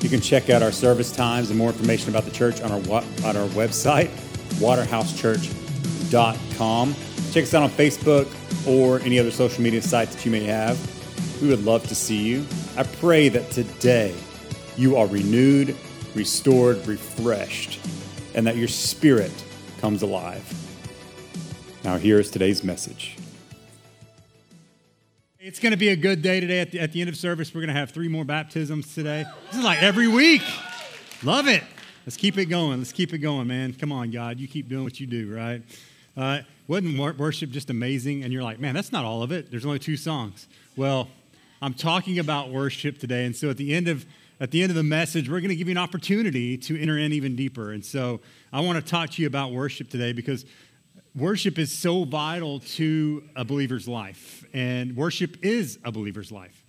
You can check out our service times and more information about the church on our, on our website, waterhousechurch.com. Check us out on Facebook or any other social media sites that you may have. We would love to see you. I pray that today you are renewed, restored, refreshed, and that your spirit comes alive. Now, here is today's message. It's going to be a good day today. At the, at the end of service, we're going to have three more baptisms today. This is like every week. Love it. Let's keep it going. Let's keep it going, man. Come on, God. You keep doing what you do, right? Uh, wasn't worship just amazing? And you're like, man, that's not all of it. There's only two songs. Well, I'm talking about worship today. And so at the end of at the end of the message, we're going to give you an opportunity to enter in even deeper. And so I want to talk to you about worship today because worship is so vital to a believer's life, and worship is a believer's life.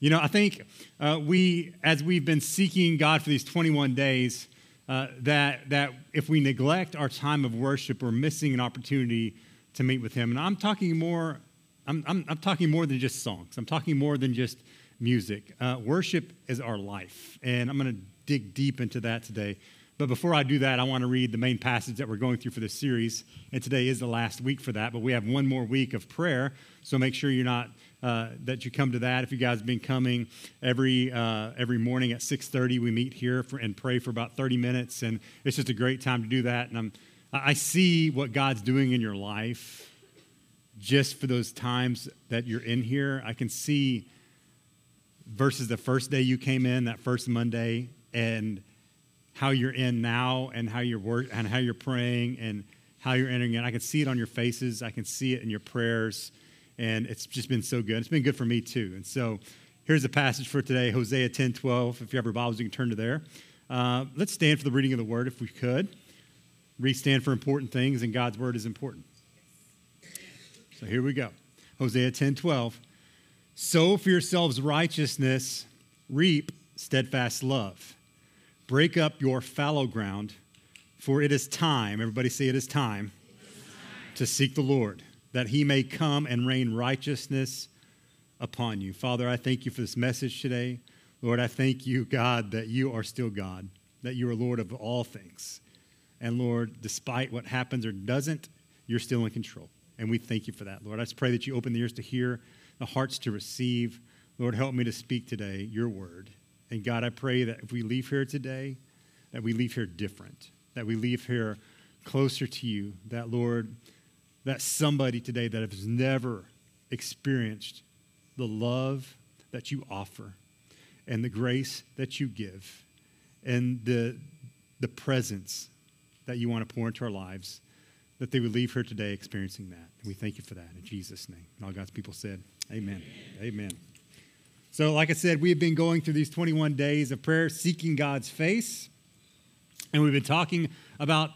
You know, I think uh, we, as we've been seeking God for these 21 days, uh, that, that if we neglect our time of worship, we're missing an opportunity to meet with Him. And I'm talking more, I'm, I'm, I'm talking more than just songs. I'm talking more than just music. Uh, worship is our life, and I'm going to dig deep into that today. But before I do that, I want to read the main passage that we're going through for this series. And today is the last week for that, but we have one more week of prayer. So make sure you're not uh, that you come to that. If you guys have been coming every uh, every morning at 6:30, we meet here for, and pray for about 30 minutes, and it's just a great time to do that. And I'm, I see what God's doing in your life just for those times that you're in here. I can see versus the first day you came in, that first Monday, and how you're in now and how you're work and how you're praying and how you're entering in. I can see it on your faces. I can see it in your prayers. And it's just been so good. It's been good for me too. And so here's the passage for today, Hosea 10 12. If you have your Bibles, you can turn to there. Uh, let's stand for the reading of the word if we could. We stand for important things, and God's word is important. So here we go. Hosea 10 12. Sow for yourselves righteousness, reap steadfast love. Break up your fallow ground, for it is time, everybody say it is time, it is time. to seek the Lord, that he may come and rain righteousness upon you. Father, I thank you for this message today. Lord, I thank you, God, that you are still God, that you are Lord of all things. And Lord, despite what happens or doesn't, you're still in control. And we thank you for that, Lord. I just pray that you open the ears to hear, the hearts to receive. Lord, help me to speak today your word. And God, I pray that if we leave here today, that we leave here different, that we leave here closer to you, that, Lord, that somebody today that has never experienced the love that you offer and the grace that you give and the, the presence that you want to pour into our lives, that they would leave here today experiencing that. And we thank you for that in Jesus' name. And all God's people said, Amen. Amen. Amen. So, like I said, we have been going through these 21 days of prayer, seeking God's face. And we've been talking about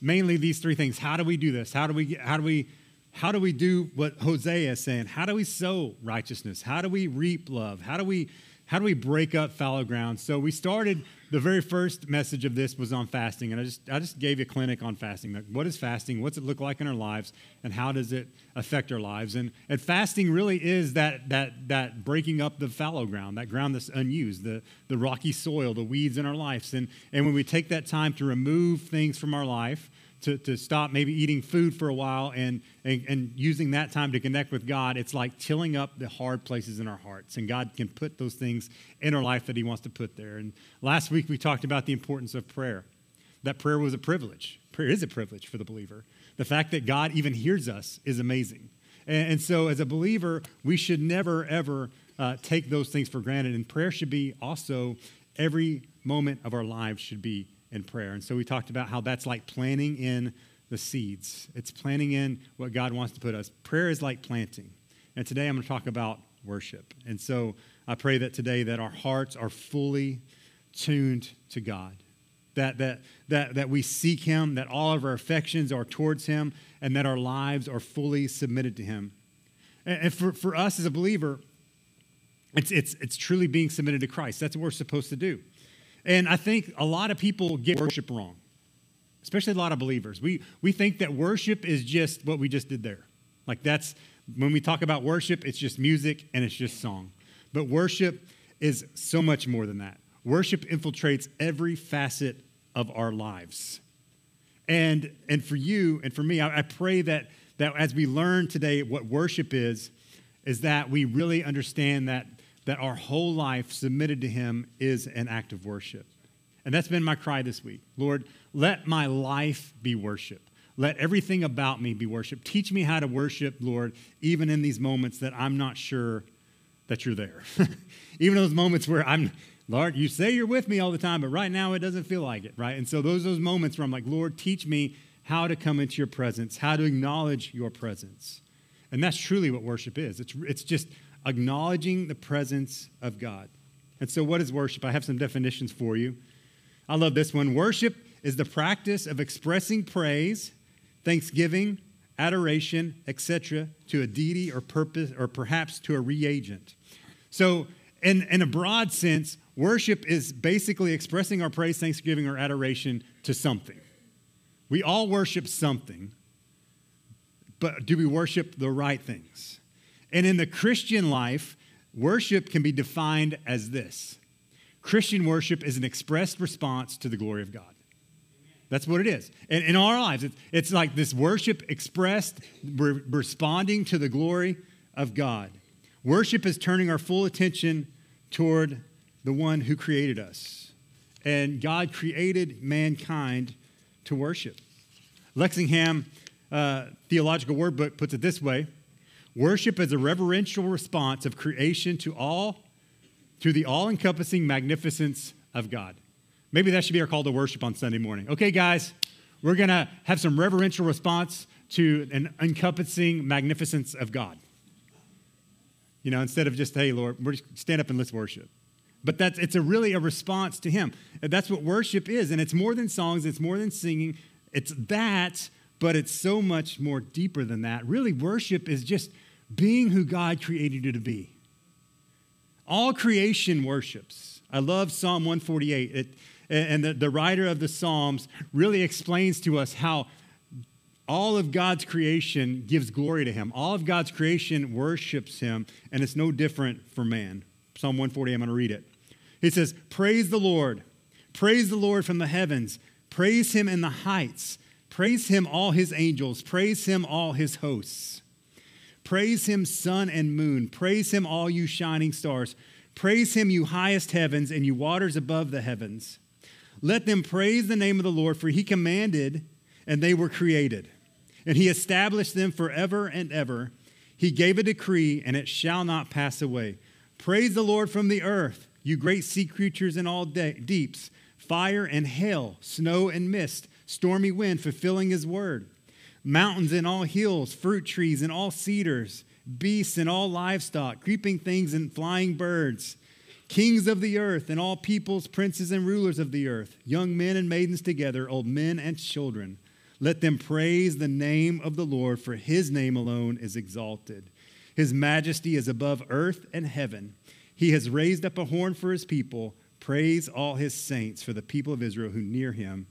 mainly these three things. How do we do this? How do we, how do we, how do we do what Hosea is saying? How do we sow righteousness? How do we reap love? How do we, how do we break up fallow ground? So we started the very first message of this was on fasting, and I just I just gave you a clinic on fasting. Like, what is fasting? What's it look like in our lives, and how does it affect our lives? And and fasting really is that that that breaking up the fallow ground, that ground that's unused, the the rocky soil, the weeds in our lives. And and when we take that time to remove things from our life, to, to stop maybe eating food for a while and, and, and using that time to connect with God, it's like tilling up the hard places in our hearts. And God can put those things in our life that He wants to put there. And last week we talked about the importance of prayer. That prayer was a privilege. Prayer is a privilege for the believer. The fact that God even hears us is amazing. And, and so, as a believer, we should never, ever uh, take those things for granted. And prayer should be also every moment of our lives should be in prayer. And so we talked about how that's like planting in the seeds. It's planting in what God wants to put us. Prayer is like planting. And today I'm going to talk about worship. And so I pray that today that our hearts are fully tuned to God. that, that, that, that we seek Him, that all of our affections are towards Him, and that our lives are fully submitted to Him. And, and for, for us as a believer, it's, it's, it's truly being submitted to Christ. That's what we're supposed to do. And I think a lot of people get worship wrong, especially a lot of believers. We, we think that worship is just what we just did there. Like that's, when we talk about worship, it's just music and it's just song. But worship is so much more than that. Worship infiltrates every facet of our lives. And, and for you and for me, I, I pray that, that as we learn today what worship is, is that we really understand that, that our whole life submitted to Him is an act of worship. And that's been my cry this week. Lord, let my life be worship. Let everything about me be worship. Teach me how to worship, Lord, even in these moments that I'm not sure that you're there. even those moments where I'm, Lord, you say you're with me all the time, but right now it doesn't feel like it, right? And so those those moments where I'm like, Lord, teach me how to come into your presence, how to acknowledge your presence. And that's truly what worship is. It's, it's just acknowledging the presence of God. And so, what is worship? I have some definitions for you. I love this one. Worship is the practice of expressing praise, thanksgiving, adoration, etc., to a deity or purpose, or perhaps to a reagent. So, in, in a broad sense, worship is basically expressing our praise, thanksgiving, or adoration to something. We all worship something, but do we worship the right things? And in the Christian life, worship can be defined as this Christian worship is an expressed response to the glory of God. That's what it is. And in our lives, it's, like this worship expressed, re- responding to the glory of God. Worship is turning our full attention toward the one who created us. And God created mankind to worship. Lexingham uh, Theological Word Book puts it this way Worship is a reverential response of creation to all, to the all encompassing magnificence of God. Maybe that should be our call to worship on Sunday morning. Okay, guys, we're going to have some reverential response to an encompassing magnificence of God. You know, instead of just, hey, Lord, we're just stand up and let's worship. But that's it's a really a response to him. That's what worship is. And it's more than songs, it's more than singing. It's that, but it's so much more deeper than that. Really, worship is just being who God created you to be. All creation worships. I love Psalm 148. It, and the, the writer of the Psalms really explains to us how all of God's creation gives glory to him. All of God's creation worships him, and it's no different for man. Psalm 140, I'm going to read it. He says, Praise the Lord. Praise the Lord from the heavens. Praise him in the heights. Praise him, all his angels. Praise him, all his hosts. Praise him, sun and moon. Praise him, all you shining stars. Praise him, you highest heavens, and you waters above the heavens. Let them praise the name of the Lord, for he commanded, and they were created. And he established them forever and ever. He gave a decree, and it shall not pass away. Praise the Lord from the earth, you great sea creatures in all de- deeps, fire and hail, snow and mist, stormy wind, fulfilling his word. Mountains and all hills, fruit trees and all cedars, beasts and all livestock, creeping things and flying birds kings of the earth and all peoples, princes and rulers of the earth, young men and maidens together, old men and children. Let them praise the name of the Lord, for his name alone is exalted. His majesty is above earth and heaven. He has raised up a horn for his people. Praise all his saints, for the people of Israel who near him.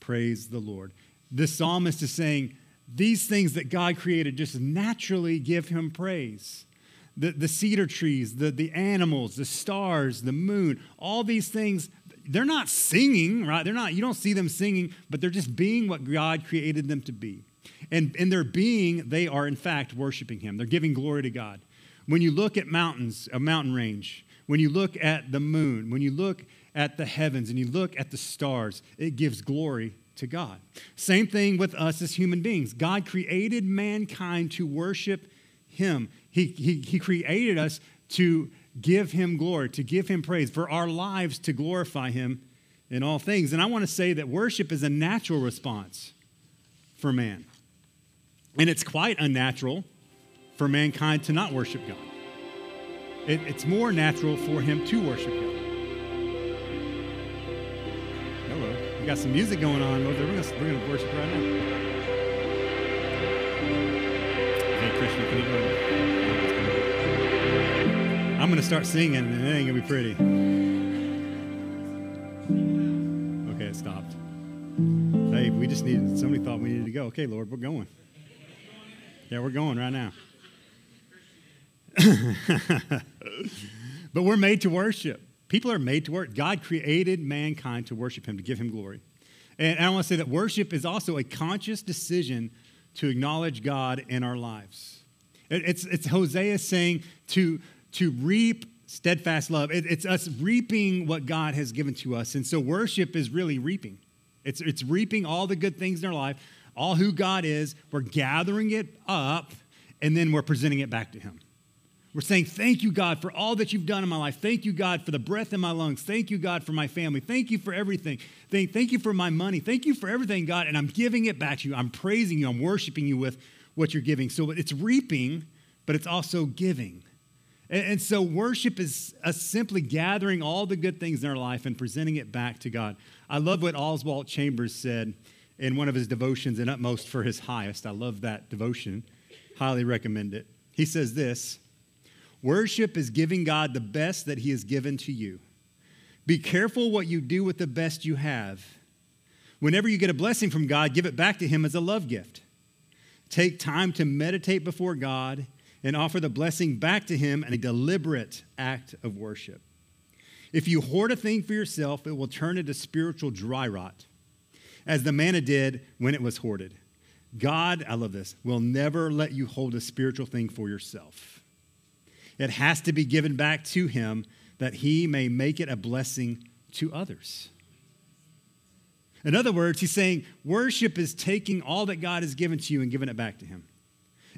Praise the Lord. The psalmist is saying, these things that God created just naturally give him praise the, the cedar trees, the, the animals, the stars, the moon, all these things, they're not singing, right? They're not, you don't see them singing, but they're just being what God created them to be. And in their being, they are in fact worshiping Him. They're giving glory to God. When you look at mountains, a mountain range, when you look at the moon, when you look at the heavens and you look at the stars, it gives glory to God. Same thing with us as human beings. God created mankind to worship Him. He, he, he created us to give him glory, to give him praise, for our lives to glorify him in all things. And I want to say that worship is a natural response for man. And it's quite unnatural for mankind to not worship God. It, it's more natural for him to worship God. We got some music going on. We're going to, we're going to worship right now. Hey, Christian, can you go ahead? I'm going to start singing, and it ain't to be pretty. Okay, it stopped. Hey, we just needed, somebody thought we needed to go. Okay, Lord, we're going. Yeah, we're going right now. but we're made to worship. People are made to work. God created mankind to worship Him, to give Him glory. And I want to say that worship is also a conscious decision to acknowledge God in our lives. It's, it's Hosea saying to, to reap steadfast love. It, it's us reaping what God has given to us. And so worship is really reaping. It's, it's reaping all the good things in our life, all who God is. We're gathering it up, and then we're presenting it back to Him. We're saying, Thank you, God, for all that you've done in my life. Thank you, God, for the breath in my lungs. Thank you, God, for my family. Thank you for everything. Thank, thank you for my money. Thank you for everything, God. And I'm giving it back to you. I'm praising you. I'm worshiping you with what you're giving. So it's reaping, but it's also giving. And, and so worship is simply gathering all the good things in our life and presenting it back to God. I love what Oswald Chambers said in one of his devotions, and utmost for his highest. I love that devotion. Highly recommend it. He says this. Worship is giving God the best that He has given to you. Be careful what you do with the best you have. Whenever you get a blessing from God, give it back to Him as a love gift. Take time to meditate before God and offer the blessing back to Him in a deliberate act of worship. If you hoard a thing for yourself, it will turn into spiritual dry rot, as the manna did when it was hoarded. God, I love this, will never let you hold a spiritual thing for yourself. It has to be given back to him that he may make it a blessing to others. In other words, he's saying worship is taking all that God has given to you and giving it back to him.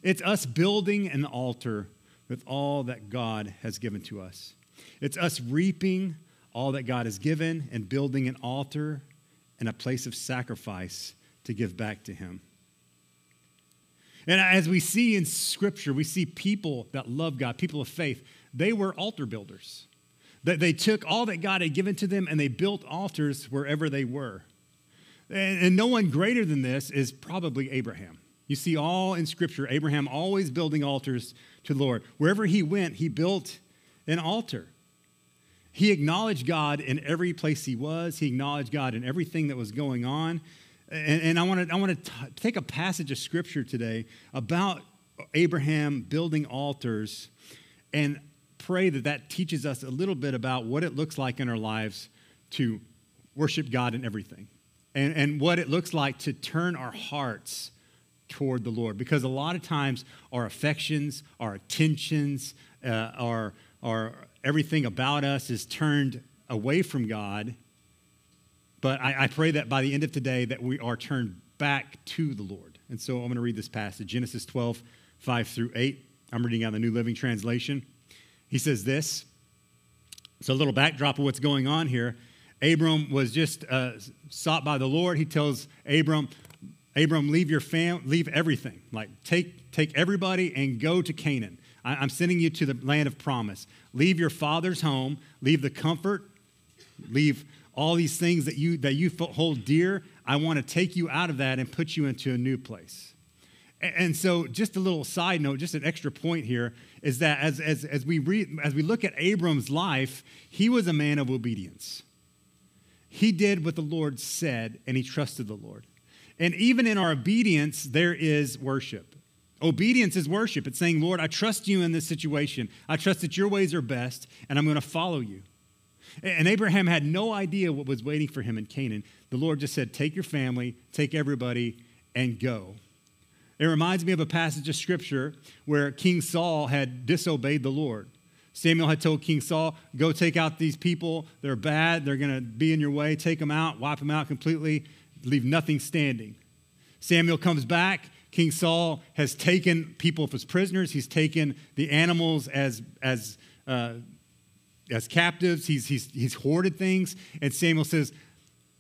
It's us building an altar with all that God has given to us. It's us reaping all that God has given and building an altar and a place of sacrifice to give back to him. And as we see in Scripture, we see people that love God, people of faith, they were altar builders. That they took all that God had given to them and they built altars wherever they were. And, no one greater than this is probably Abraham. You see all in Scripture, Abraham always building altars to the Lord. Wherever he went, he built an altar. He acknowledged God in every place he was. He acknowledged God in everything that was going on. And, and I want to I want to take a passage of scripture today about Abraham building altars and pray that that teaches us a little bit about what it looks like in our lives to worship God in everything and, and what it looks like to turn our hearts toward the Lord. Because a lot of times our affections, our attentions, uh, our, our everything about us is turned away from God but I, I, pray that by the end of today that we are turned back to the Lord. And so I'm going to read this passage, Genesis 12, 5 through 8. I'm reading out the New Living Translation. He says this. So a little backdrop of what's going on here. Abram was just uh, sought by the Lord. He tells Abram, Abram, leave your fam, leave everything. Like take take everybody and go to Canaan. I, I'm sending you to the land of promise. Leave your father's home. Leave the comfort. Leave all these things that you that you hold dear i want to take you out of that and put you into a new place. And so just a little side note just an extra point here is that as, as, as we read as we look at abram's life he was a man of obedience. He did what the lord said and he trusted the lord. And even in our obedience there is worship. Obedience is worship. It's saying lord i trust you in this situation. I trust that your ways are best and i'm going to follow you and Abraham had no idea what was waiting for him in Canaan. The Lord just said, Take your family, take everybody, and go. It reminds me of a passage of scripture where King Saul had disobeyed the Lord. Samuel had told King Saul, Go take out these people. They're bad. They're going to be in your way. Take them out, wipe them out completely, leave nothing standing. Samuel comes back. King Saul has taken people as prisoners. He's taken the animals as, as uh, as captives. He's, he's, he's hoarded things. And Samuel says,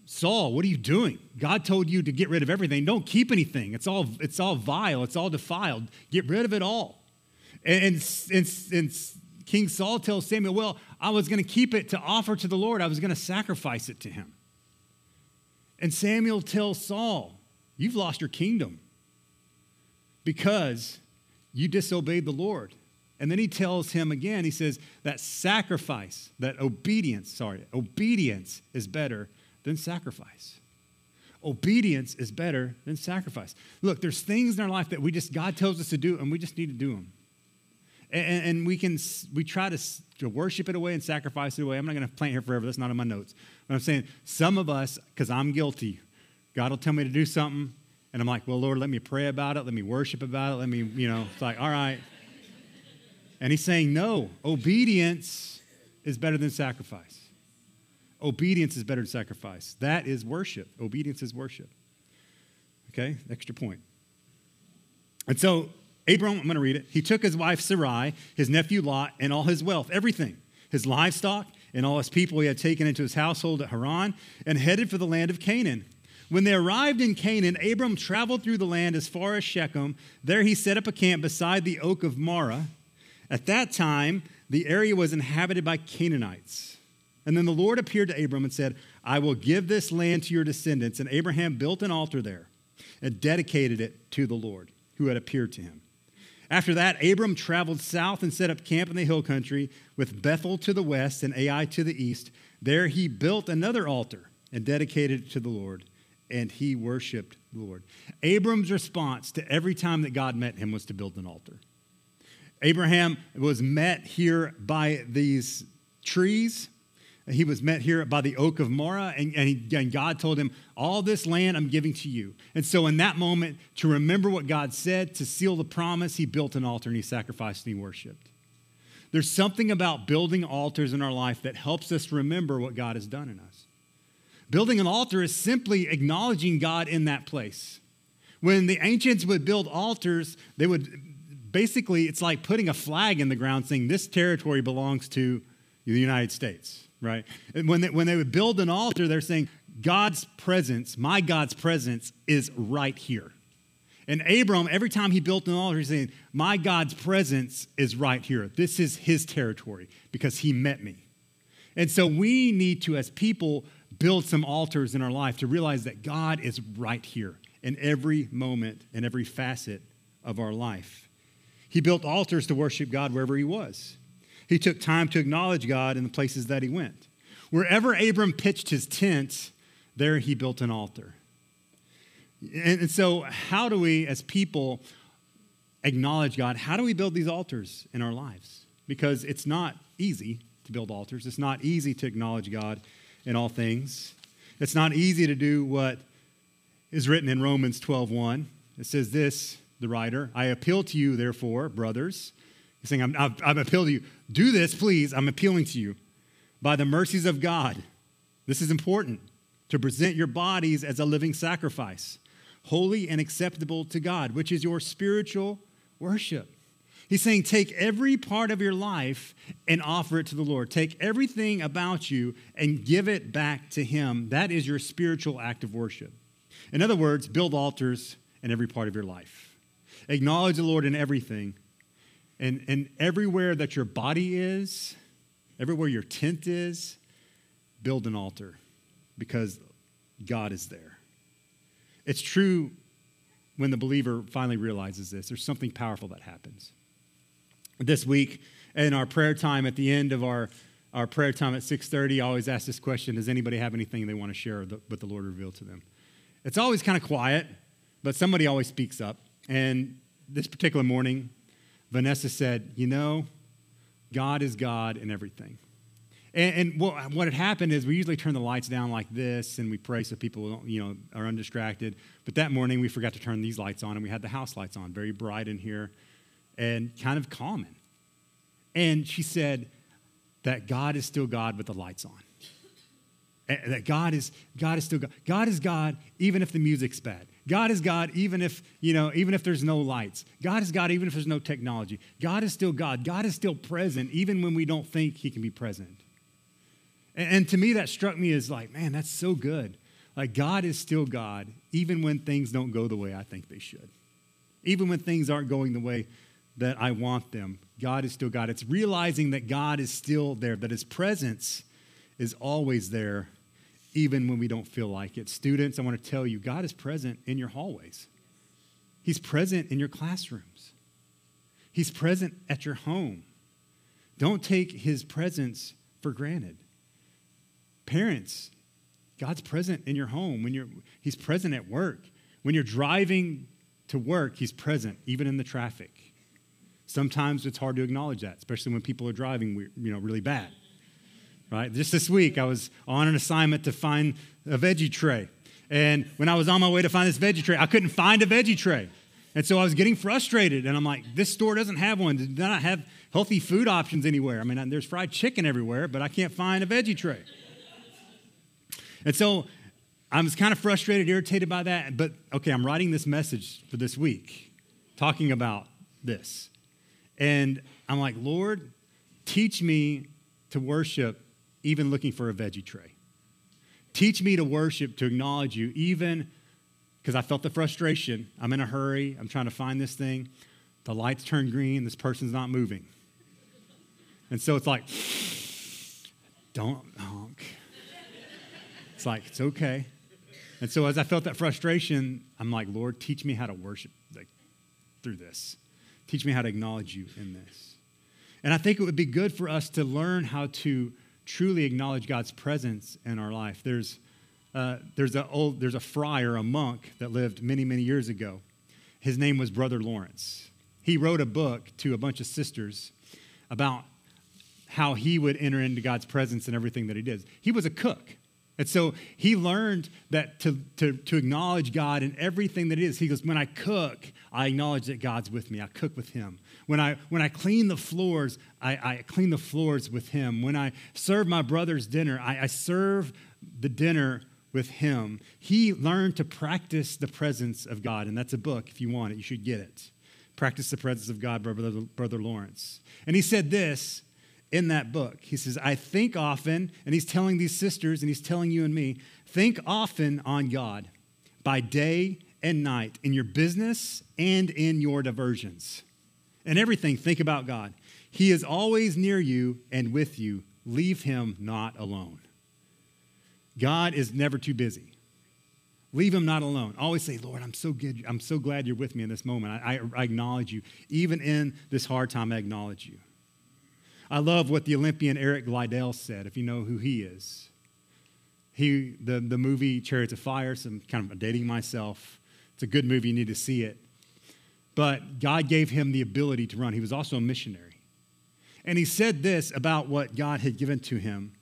Saul, what are you doing? God told you to get rid of everything. Don't keep anything. It's all, it's all vile. It's all defiled. Get rid of it all. And, and, and, and King Saul tells Samuel, Well, I was going to keep it to offer to the Lord, I was going to sacrifice it to him. And Samuel tells Saul, You've lost your kingdom because you disobeyed the Lord. And then he tells him again, he says, that sacrifice, that obedience, sorry, obedience is better than sacrifice. Obedience is better than sacrifice. Look, there's things in our life that we just, God tells us to do, and we just need to do them. And, and we can, we try to, to worship it away and sacrifice it away. I'm not going to plant here forever. That's not in my notes. But I'm saying some of us, because I'm guilty, God will tell me to do something, and I'm like, well, Lord, let me pray about it. Let me worship about it. Let me, you know, it's like, all right. And he's saying, no, obedience is better than sacrifice. Obedience is better than sacrifice. That is worship. Obedience is worship. Okay, extra point. And so, Abram, I'm going to read it. He took his wife Sarai, his nephew Lot, and all his wealth, everything, his livestock, and all his people he had taken into his household at Haran, and headed for the land of Canaan. When they arrived in Canaan, Abram traveled through the land as far as Shechem. There he set up a camp beside the oak of Mamre. At that time, the area was inhabited by Canaanites. And then the Lord appeared to Abram and said, I will give this land to your descendants. And Abraham built an altar there and dedicated it to the Lord who had appeared to him. After that, Abram traveled south and set up camp in the hill country with Bethel to the west and Ai to the east. There he built another altar and dedicated it to the Lord and he worshiped the Lord. Abram's response to every time that God met him was to build an altar. Abraham was met here by these trees. He was met here by the oak of Mamre, and, and, and, God told him, All this land I'm giving to you. And so, in that moment, to remember what God said, to seal the promise, he built an altar and he sacrificed and he worshiped. There's something about building altars in our life that helps us remember what God has done in us. Building an altar is simply acknowledging God in that place. When the ancients would build altars, they would basically, it's like putting a flag in the ground saying this territory belongs to the United States, right? And when they, when they would build an altar, they're saying, God's presence, my God's presence is right here. And Abram, every time he built an altar, he's saying, My God's presence is right here. This is his territory because he met me. And so we need to, as people, build some altars in our life to realize that God is right here in every moment and every facet of our life. He built altars to worship God wherever he was. He took time to acknowledge God in the places that he went. Wherever Abram pitched his tent, there he built an altar. And, so, how do we, as people, acknowledge God? How do we build these altars in our lives? Because it's not easy to build altars, it's not easy to acknowledge God in all things. It's not easy to do what is written in Romans 12:1. It says this, the writer, I appeal to you, therefore, brothers. He's saying, I'm, I'm, I'm appealing to you. Do this, please. I'm appealing to you. By the mercies of God. This is important to present your bodies as a living sacrifice, holy and acceptable to God, which is your spiritual worship. He's saying, take every part of your life and offer it to the Lord. Take everything about you and give it back to Him. That is your spiritual act of worship. In other words, build altars in every part of your life. Acknowledge the Lord in everything. And, and everywhere that your body is, everywhere your tent is, build an altar because God is there. It's true when the believer finally realizes this. There's something powerful that happens this week in our prayer time at the end of our, our prayer time at 6.30 i always ask this question does anybody have anything they want to share what the lord revealed to them it's always kind of quiet but somebody always speaks up and this particular morning vanessa said you know god is god in everything and, and what, what had happened is we usually turn the lights down like this and we pray so people you know are undistracted but that morning we forgot to turn these lights on and we had the house lights on very bright in here and kind of common. And she said that God is still God with the lights on. That God is God is still God. God is God even if the music's bad. God is God even if, you know, even if there's no lights. God is God even if there's no technology. God is still God. God is still present even when we don't think he can be present. And, and to me that struck me as like, man, that's so good. Like God is still God even when things don't go the way I think they should. Even when things aren't going the way that I want them. God is still God. It's realizing that God is still there, that His presence is always there, even when we don't feel like it. Students, I want to tell you, God is present in your hallways. He's present in your classrooms. He's present at your home. Don't take his presence for granted. Parents, God's present in your home when you're he's present at work. When you're driving to work, he's present even in the traffic. Sometimes it's hard to acknowledge that, especially when people are driving you know really bad. Right? Just this week I was on an assignment to find a veggie tray. And when I was on my way to find this veggie tray, I couldn't find a veggie tray. And so I was getting frustrated, and I'm like, this store doesn't have one. Does not have healthy food options anywhere. I mean, there's fried chicken everywhere, but I can't find a veggie tray. And so I was kind of frustrated, irritated by that. But okay, I'm writing this message for this week, talking about this. And I'm like, Lord, teach me to worship even looking for a veggie tray. Teach me to worship, to acknowledge you, even because I felt the frustration. I'm in a hurry. I'm trying to find this thing. The lights turn green. This person's not moving. And so it's like, don't honk. It's like, it's okay. And so as I felt that frustration, I'm like, Lord, teach me how to worship like, through this. Teach me how to acknowledge you in this. And I think it would be good for us to learn how to truly acknowledge God's presence in our life. There's uh, there's, a old, there's a friar, a monk that lived many, many years ago. His name was Brother Lawrence. He wrote a book to a bunch of sisters about how he would enter into God's presence and everything that he did. He was a cook. And so he learned that to, to, to acknowledge God in everything that is. He goes, When I cook, I acknowledge that God's with me. I cook with him. When I, when I clean the floors, I, I clean the floors with him. When I serve my brother's dinner, I, I serve the dinner with him, he learned to practice the presence of God. And that's a book. If you want it, you should get it. Practice the presence of God, Brother, Brother Lawrence. And he said this in that book. He says, I think often, and he's telling these sisters, and he's telling you and me, think often on God by day and night, in your business and in your diversions. And everything, think about God. He is always near you and with you. Leave him not alone. God is never too busy. Leave him not alone. Always say, Lord, I'm so good. I'm so glad you're with me in this moment. I, I, I, acknowledge you. Even in this hard time, I acknowledge you. I love what the Olympian Eric Liddell said, if you know who he is. He, the, the movie Chariots of Fire, some kind of dating myself. It's a good movie, you need to see it. But God gave him the ability to run. He was also a missionary. And he said this about what God had given to him.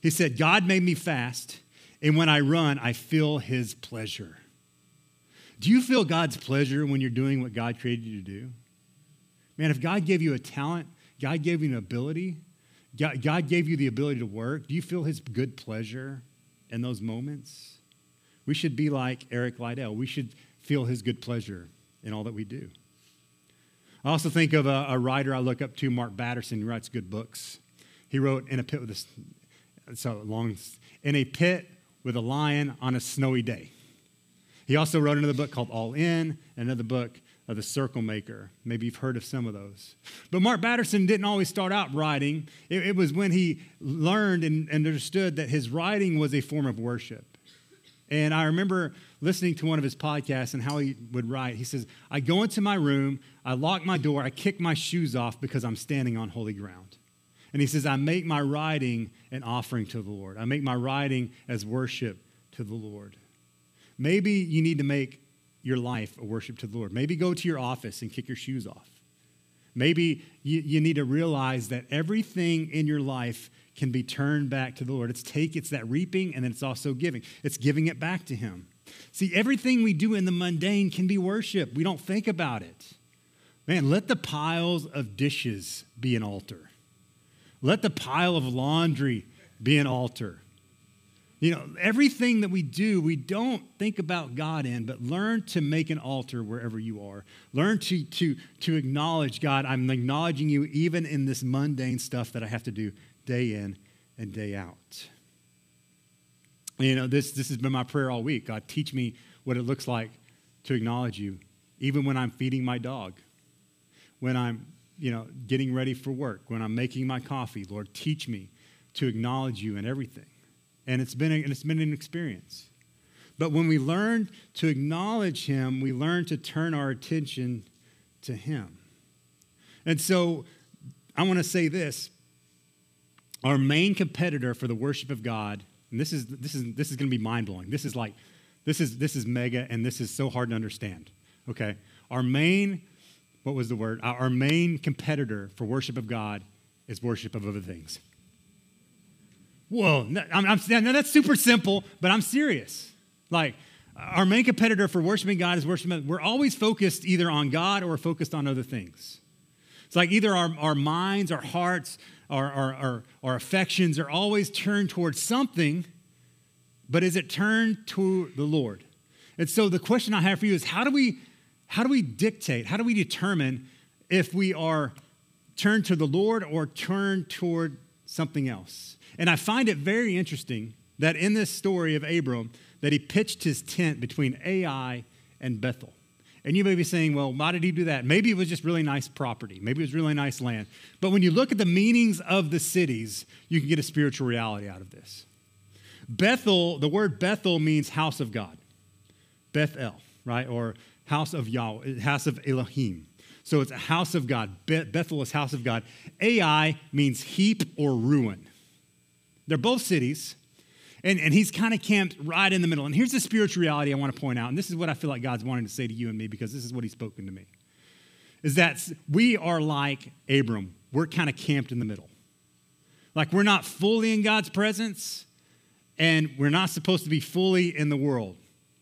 He said, God made me fast and when I run, I feel his pleasure. Do you feel God's pleasure when you're doing what God created you to do? Man, if God gave you a talent, God gave you an ability, God, gave you the ability to work, do you feel his good pleasure in those moments? We should be like Eric Liddell. We should feel his good pleasure in all that we do. I also think of a, a writer I look up to, Mark Batterson, who writes good books. He wrote In a Pit with a, so long, in a pit with a lion on a snowy day. He also wrote another book called All In, another book of The Circle Maker. Maybe you've heard of some of those. But Mark Batterson didn't always start out writing. It, it was when he learned and, and understood that his writing was a form of worship. And I remember listening to one of his podcasts and how he would write. He says, I go into my room, I lock my door, I kick my shoes off because I'm standing on holy ground. And he says, I make my writing an offering to the Lord. I make my writing as worship to the Lord. Maybe you need to make your life a worship to the Lord. Maybe go to your office and kick your shoes off. Maybe you, you need to realize that everything in your life can be turned back to the Lord. It's take, it's that reaping, and then it's also giving. It's giving it back to Him. See, everything we do in the mundane can be worship. We don't think about it. Man, let the piles of dishes be an altar. Let the pile of laundry be an altar. You know, everything that we do, we don't think about God in, but learn to make an altar wherever you are. Learn to, to, to acknowledge God. I'm acknowledging you even in this mundane stuff that I have to do day in and day out. You know, this, this has been my prayer all week. God, teach me what it looks like to acknowledge you, even when I'm feeding my dog, when I'm you know, getting ready for work, when I'm making my coffee, Lord, teach me to acknowledge you in everything. And it's been, a, and it's been an experience. But when we learn to acknowledge Him, we learn to turn our attention to Him. And so I want to say this our main competitor for the worship of God, and this is, this is, this is going to be mind blowing. This is like, this is, this is mega, and this is so hard to understand. Okay? Our main, what was the word? Our main competitor for worship of God is worship of other things. Whoa, I'm, I'm, now that's super simple, but I'm serious. Like, our main competitor for worshiping God is worshiping. We're always focused either on God or focused on other things. It's like either our, our minds, our hearts, our, our, our, our affections are always turned towards something, but is it turned to the Lord? And so the question I have for you is how do we how do we dictate, how do we determine if we are turned to the Lord or turned toward something else? And I find it very interesting that in this story of Abram, that he pitched his tent between Ai and Bethel. And you may be saying, well, why did he do that? Maybe it was just really nice property. Maybe it was really nice land. But when you look at the meanings of the cities, you can get a spiritual reality out of this. Bethel, the word Bethel means house of God. Bethel, right? Or house of Yahweh, house of Elohim. So it's a house of God. Bethel is house of God. Ai means heap or ruin. They're both cities, and, and he's kind of camped right in the middle. And here's the spiritual reality I want to point out. And this is what I feel like God's wanting to say to you and me because this is what he's spoken to me. Is that we are like Abram. We're kind of camped in the middle. Like we're not fully in God's presence, and we're not supposed to be fully in the world.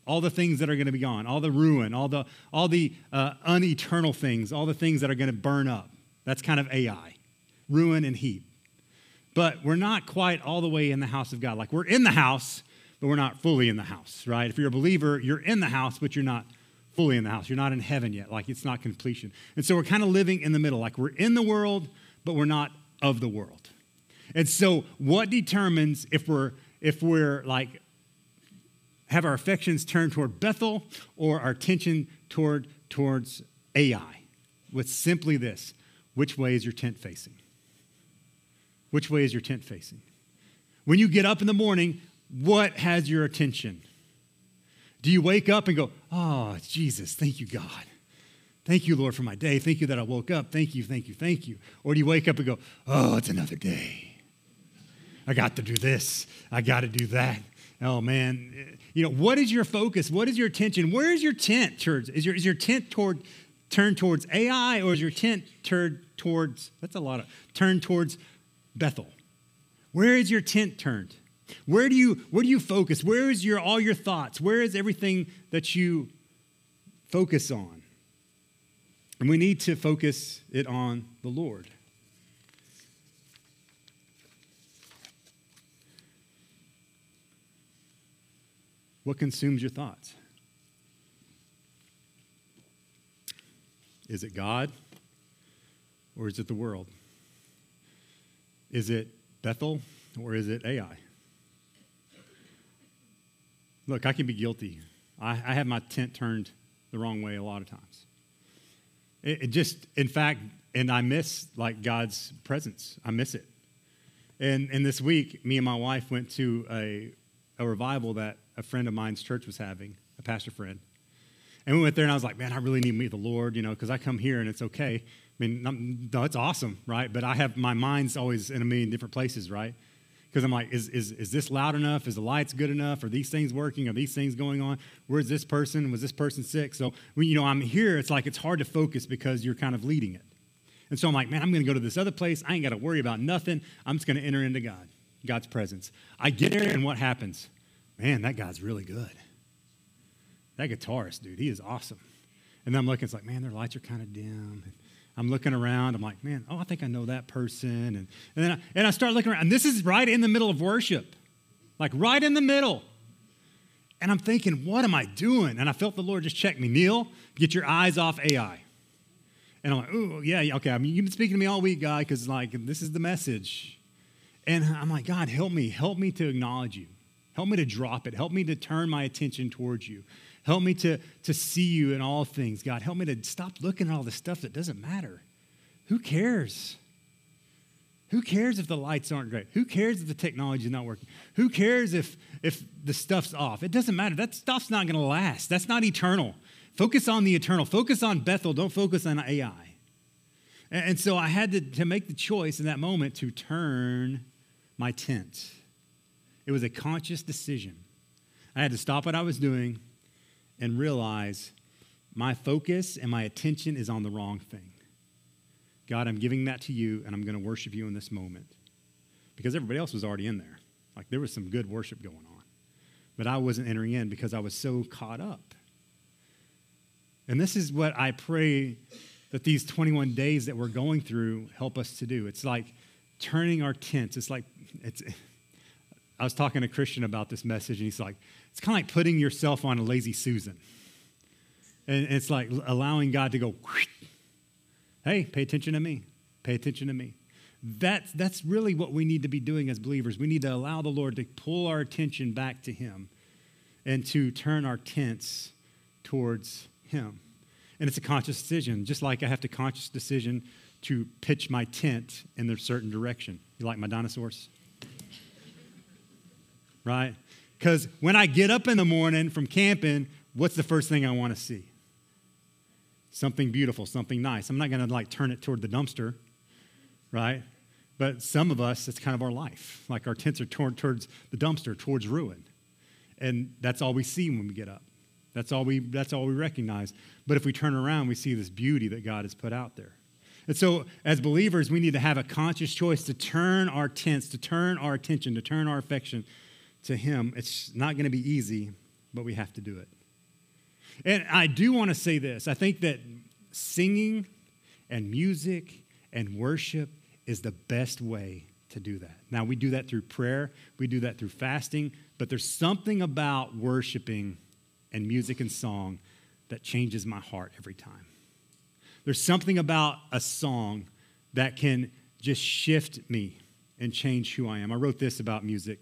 All the things that are going to be gone, all the ruin, all the, all the uh, uneternal things, all the things that are going to burn up. That's kind of Ai, ruin and heat but we're not quite all the way in the house of God. Like we're in the house, but we're not fully in the house, right? If you're a believer, you're in the house, but you're not fully in the house. You're not in heaven yet. Like it's not completion. And so we're kind of living in the middle. Like we're in the world, but we're not of the world. And so what determines if we're if we're like have our affections turned toward Bethel or our attention toward towards Ai? With simply this, which way is your tent facing? Which way is your tent facing? When you get up in the morning, what has your attention? Do you wake up and go, Oh, Jesus, thank you, God. Thank you, Lord, for my day. Thank you that I woke up. Thank you, thank you, thank you. Or do you wake up and go, Oh, it's another day. I got to do this. I got to do that. Oh, man. You know, what is your focus? What is your attention? Where is your tent, church? Is your, is your tent toward, turned towards Ai or is your tent turned towards, that's a lot of, turned towards Bethel? Where is your tent turned? Where do you where do you focus? Where is your all your thoughts? Where is everything that you focus on? And we need to focus it on the Lord. What consumes your thoughts? Is it God or is it the world? Is it Bethel or is it Ai? Look, I can be guilty. I, I have my tent turned the wrong way a lot of times. It, it, just, in fact, and I miss like God's presence. I miss it. And, and this week, me and my wife went to a, a revival that a friend of mine's church was having, a pastor friend. And we went there, and I was like, man, I really need to meet the Lord, you know, because I come here and it's okay. I mean, no, it's awesome, right? But I have my mind's always in a million different places, right? Because I'm like, is, is, is this loud enough? Is the lights good enough? Are these things working? Are these things going on? Where's this person? Was this person sick? So, when, you know, I'm here, it's like it's hard to focus because you're kind of leading it. And so I'm like, man, I'm going to go to this other place. I ain't got to worry about nothing. I'm just going to enter into God, God's presence. I get there, and what happens? Man, that guy's really good. That guitarist, dude, he is awesome. And then I'm looking, it's like, man, their lights are kind of dim. I'm looking around. I'm like, man, oh, I think I know that person. And, and, then I, and I start looking around. And this is right in the middle of worship, like right in the middle. And I'm thinking, what am I doing? And I felt the Lord just check me. Neil, get your eyes off Ai. And I'm like, oh, yeah, okay. I mean, you've been speaking to me all week, guy, because like this is the message. And I'm like, God, help me. Help me to acknowledge you. Help me to drop it. Help me to turn my attention towards you. Help me to, to see you in all things, God. Help me to stop looking at all the stuff that doesn't matter. Who cares? Who cares if the lights aren't great? Who cares if the technology is not working? Who cares if, if the stuff's off? It doesn't matter. That stuff's not going to last. That's not eternal. Focus on the eternal. Focus on Bethel. Don't focus on Ai. And, and so I had to, to make the choice in that moment to turn my tent. It was a conscious decision. I had to stop what I was doing and realize my focus and my attention is on the wrong thing. God, I'm giving that to you, and I'm going to worship you in this moment. Because everybody else was already in there. Like there was some good worship going on. But I wasn't entering in because I was so caught up. And this is what I pray that these 21 days that we're going through help us to do. It's like turning our tents. It's like, it's, I was talking to Christian about this message, and he's like, it's kind of like putting yourself on a lazy Susan. And it's like allowing God to go, hey, pay attention to me. Pay attention to me. That's, that's really what we need to be doing as believers. We need to allow the Lord to pull our attention back to Him and to turn our tents towards Him. And it's a conscious decision, just like I have to conscious decision to pitch my tent in a certain direction. You like my dinosaurs? right? Because when I get up in the morning from camping, what's the first thing I want to see? Something beautiful, something nice. I'm not going to like turn it toward the dumpster, right? But some of us, it's kind of our life. Like our tents are torn towards the dumpster, towards ruin. And that's all we see when we get up. That's all we, that's all we recognize. But if we turn around, we see this beauty that God has put out there. And so, as believers, we need to have a conscious choice to turn our tents, to turn our attention, to turn our affection to Him. It's not going to be easy, but we have to do it. And I do want to say this I think that singing and music and worship is the best way to do that. Now, we do that through prayer, we do that through fasting, but there's something about worshiping and music and song that changes my heart every time. There's something about a song that can just shift me and change who I am. I wrote this about music.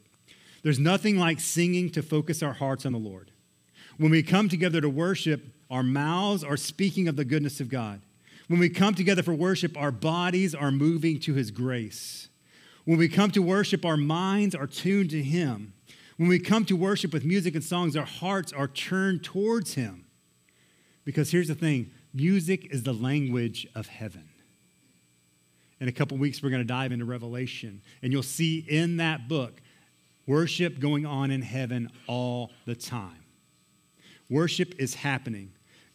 There's nothing like singing to focus our hearts on the Lord. When we come together to worship, our mouths are speaking of the goodness of God. When we come together for worship, our bodies are moving to His grace. When we come to worship, our minds are tuned to Him. When we come to worship with music and songs, our hearts are turned towards Him. Because here's the thing music is the language of heaven. In a couple weeks, we're going to dive into Revelation, and you'll see in that book worship going on in heaven all the time. Worship is happening.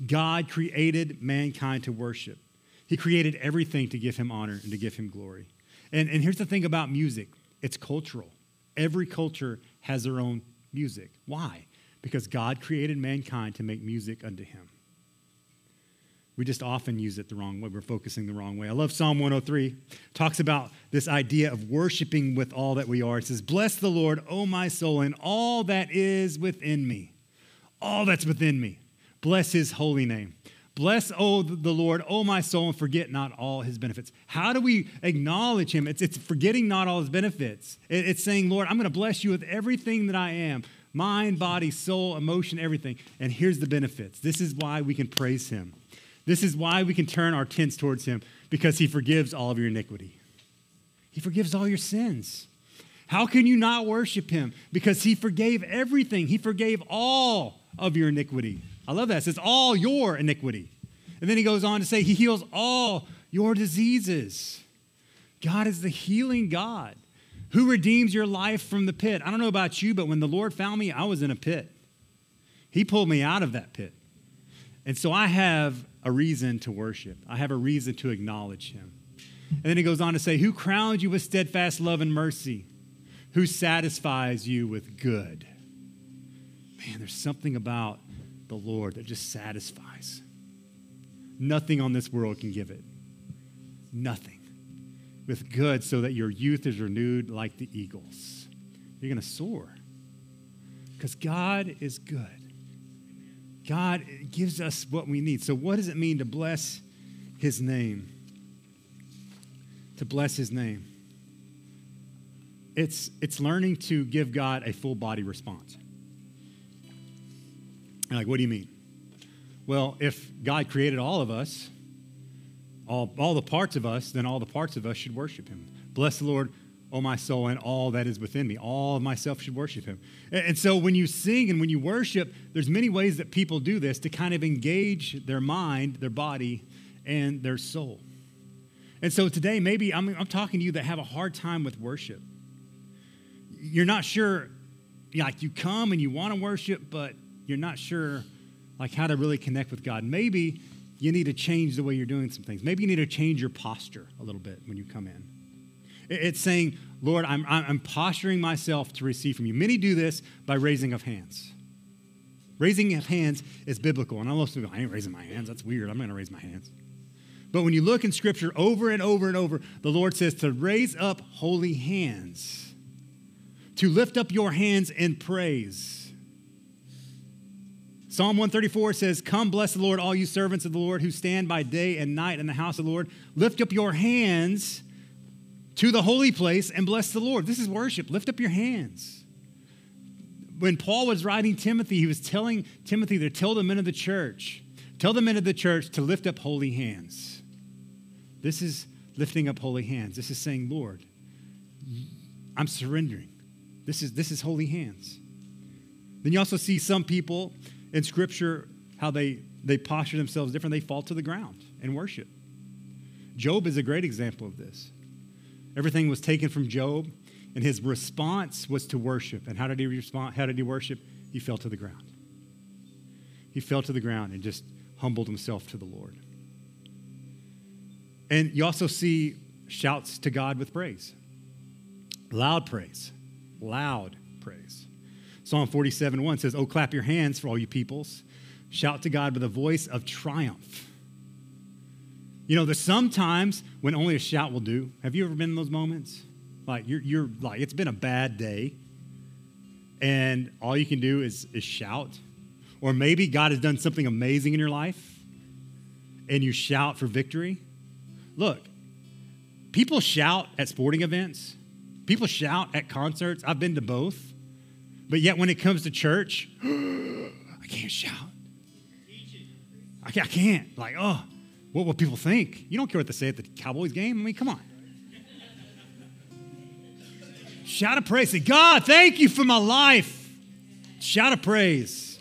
God created mankind to worship, He created everything to give Him honor and to give Him glory. And, and here's the thing about music it's cultural. Every culture has their own music. Why? Because God created mankind to make music unto Him. We just often use it the wrong way. We're focusing the wrong way. I love Psalm 103. It talks about this idea of worshiping with all that we are. It says, Bless the Lord, O my soul, and all that is within me. All that's within me. Bless his holy name. Bless, oh, the Lord, oh, my soul, and forget not all his benefits. How do we acknowledge him? It's, it's forgetting not all his benefits. It, it's saying, Lord, I'm going to bless you with everything that I am mind, body, soul, emotion, everything. And here's the benefits. This is why we can praise him. This is why we can turn our tents towards him, because he forgives all of your iniquity. He forgives all your sins. How can you not worship him? Because he forgave everything, he forgave all of your iniquity. I love that. It says, all your iniquity. And then he goes on to say, He heals all your diseases. God is the healing God who redeems your life from the pit. I don't know about you, but when the Lord found me, I was in a pit. He pulled me out of that pit. And so I have a reason to worship, I have a reason to acknowledge Him. And then he goes on to say, Who crowns you with steadfast love and mercy? Who satisfies you with good? Man, there's something about the Lord that just satisfies. Nothing on this world can give it. Nothing. With good, so that your youth is renewed like the eagles. You're going to soar. Because God is good. God gives us what we need. So, what does it mean to bless His name? To bless His name. It's, it's learning to give God a full body response. And like, what do you mean? Well, if God created all of us, all, all the parts of us, then all the parts of us should worship him. Bless the Lord, O my soul, and all that is within me. All of myself should worship him. And so when you sing and when you worship, there's many ways that people do this to kind of engage their mind, their body, and their soul. And so today, maybe I'm, I'm talking to you that have a hard time with worship. You're not sure, like you come and you want to worship, but you're not sure like how to really connect with God. Maybe you need to change the way you're doing some things. Maybe you need to change your posture a little bit when you come in. It's saying, Lord, I'm, I'm posturing myself to receive from you. Many do this by raising of hands. Raising of hands is biblical. And I love go, I ain't raising my hands. That's weird. I'm going to raise my hands. But when you look in Scripture over and over and over, the Lord says to raise up holy hands, to lift up your hands in praise Psalm 134 says, Come, bless the Lord, all you servants of the Lord who stand by day and night in the house of the Lord. Lift up your hands to the holy place and bless the Lord. This is worship. Lift up your hands. When Paul was writing Timothy, he was telling Timothy to tell the men of the church, tell the men of the church to lift up holy hands. This is lifting up holy hands. This is saying, Lord, I'm surrendering. This is, this is holy hands. Then you also see some people in Scripture how they, they posture themselves different. They fall to the ground and worship. Job is a great example of this. Everything was taken from Job, and his response was to worship. And how did he respond? How did he worship? He fell to the ground. He fell to the ground and just humbled himself to the Lord. And you also see shouts to God with praise. Loud praise. Loud praise. Psalm 47 1 says, Oh, clap your hands for all you peoples. Shout to God with a voice of triumph. You know, there's sometimes when only a shout will do. Have you ever been in those moments? Like you're, you're like, it's been a bad day, and all you can do is, is shout. Or maybe God has done something amazing in your life, and you shout for victory. Look, people shout at sporting events, people shout at concerts. I've been to both. But yet, when it comes to church, I can't shout. I can't. Like, oh, what will people think? You don't care what they say at the Cowboys game. I mean, come on. Shout of praise. Say, God, thank you for my life. Shout of praise.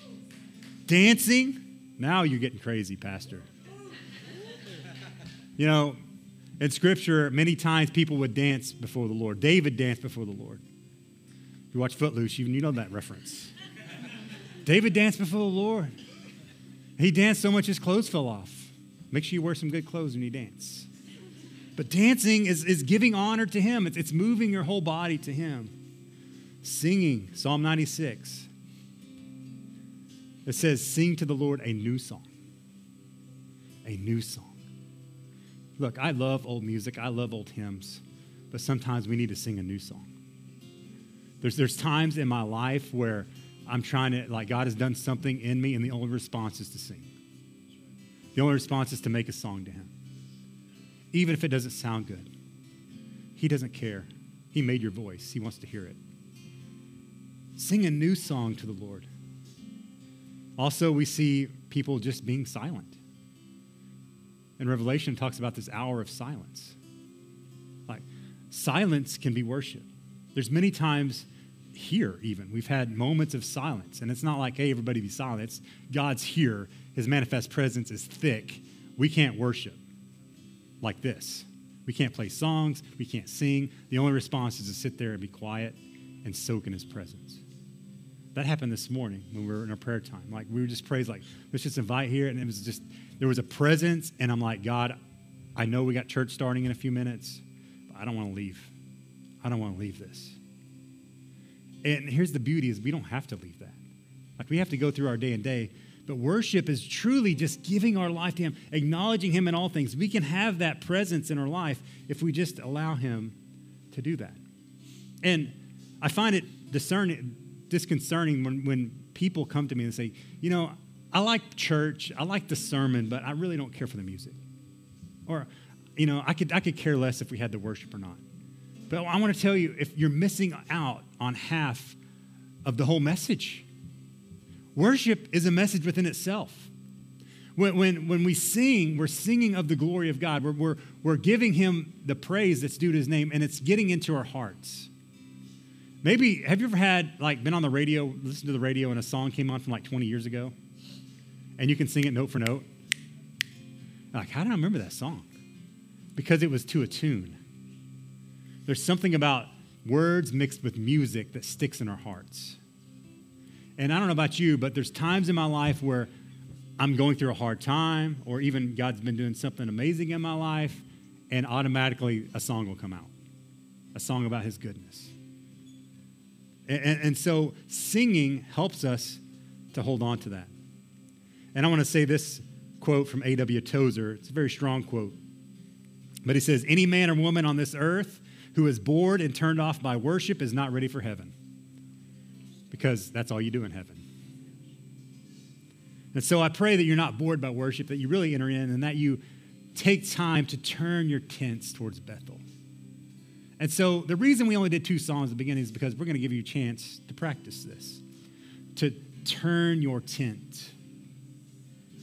Dancing. Now you're getting crazy, Pastor. You know, in Scripture, many times people would dance before the Lord. David danced before the Lord you watch Footloose, you, you know that reference. David danced before the Lord. He danced so much his clothes fell off. Make sure you wear some good clothes when you dance. But dancing is, is giving honor to Him, it's, it's moving your whole body to Him. Singing, Psalm 96. It says, Sing to the Lord a new song. A new song. Look, I love old music, I love old hymns, but sometimes we need to sing a new song. There's, there's times in my life where I'm trying to, like, God has done something in me, and the only response is to sing. The only response is to make a song to Him. Even if it doesn't sound good, He doesn't care. He made your voice, He wants to hear it. Sing a new song to the Lord. Also, we see people just being silent. And Revelation talks about this hour of silence. Like, silence can be worship. There's many times here, even. We've had moments of silence. And it's not like, hey, everybody be silent. It's God's here. His manifest presence is thick. We can't worship like this. We can't play songs. We can't sing. The only response is to sit there and be quiet and soak in his presence. That happened this morning when we were in our prayer time. Like we were just praised, like, let's just invite here. And it was just, there was a presence. And I'm like, God, I know we got church starting in a few minutes, but I don't want to leave. I don't want to leave this. And here's the beauty is we don't have to leave that. Like we have to go through our day and day, but worship is truly just giving our life to him, acknowledging him in all things. We can have that presence in our life if we just allow him to do that. And I find it discerning, disconcerting when, when people come to me and say, you know, I like church, I like the sermon, but I really don't care for the music. Or, you know, I could, I could care less if we had the worship or not. But I want to tell you if you're missing out on half of the whole message, worship is a message within itself. When, when, when we sing, we're singing of the glory of God. We're, we're, we're giving him the praise that's due to his name, and it's getting into our hearts. Maybe, have you ever had, like, been on the radio, listened to the radio, and a song came on from like 20 years ago? And you can sing it note for note? Like, how do I remember that song? Because it was to a tune. There's something about words mixed with music that sticks in our hearts. And I don't know about you, but there's times in my life where I'm going through a hard time, or even God's been doing something amazing in my life, and automatically a song will come out a song about His goodness. And, and, and so singing helps us to hold on to that. And I want to say this quote from A.W. Tozer. It's a very strong quote. But he says, Any man or woman on this earth who is bored and turned off by worship is not ready for heaven. Because that's all you do in heaven. And so I pray that you're not bored by worship, that you really enter in and that you take time to turn your tents towards Bethel. And so the reason we only did two songs at the beginning is because we're going to give you a chance to practice this, to turn your tent.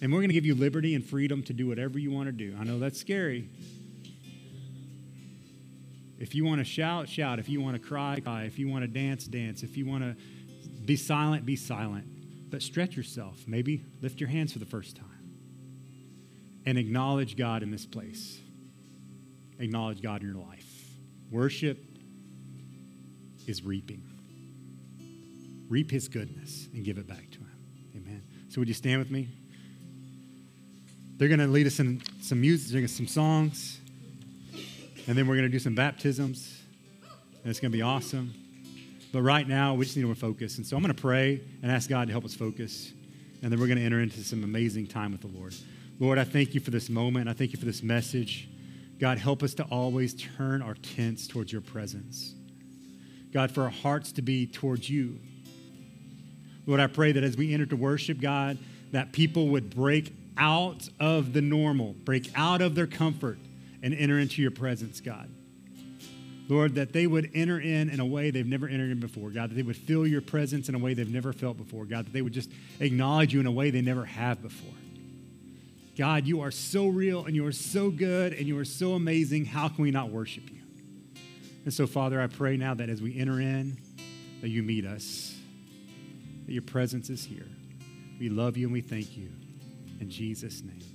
And we're going to give you liberty and freedom to do whatever you want to do. I know that's scary. If you want to shout, shout. If you want to cry, cry. If you want to dance, dance. If you want to be silent, be silent but stretch yourself. Maybe lift your hands for the first time and acknowledge God in this place. Acknowledge God in your life. Worship is reaping. Reap his goodness and give it back to him. Amen. So, would you stand with me? They're going to lead us in some music, some songs, and then we're going to do some baptisms, and it's going to be awesome. But right now, we just need to focus. And so I'm going to pray and ask God to help us focus. And then we're going to enter into some amazing time with the Lord. Lord, I thank you for this moment. I thank you for this message. God, help us to always turn our tents towards your presence. God, for our hearts to be towards you. Lord, I pray that as we enter to worship, God, that people would break out of the normal, break out of their comfort, and enter into your presence, God. Lord, that they would enter in in a way they've never entered in before. God, that they would feel your presence in a way they've never felt before. God, that they would just acknowledge you in a way they never have before. God, you are so real and you are so good and you are so amazing. How can we not worship you? And so, Father, I pray now that as we enter in, that you meet us, that your presence is here. We love you and we thank you. In Jesus' name.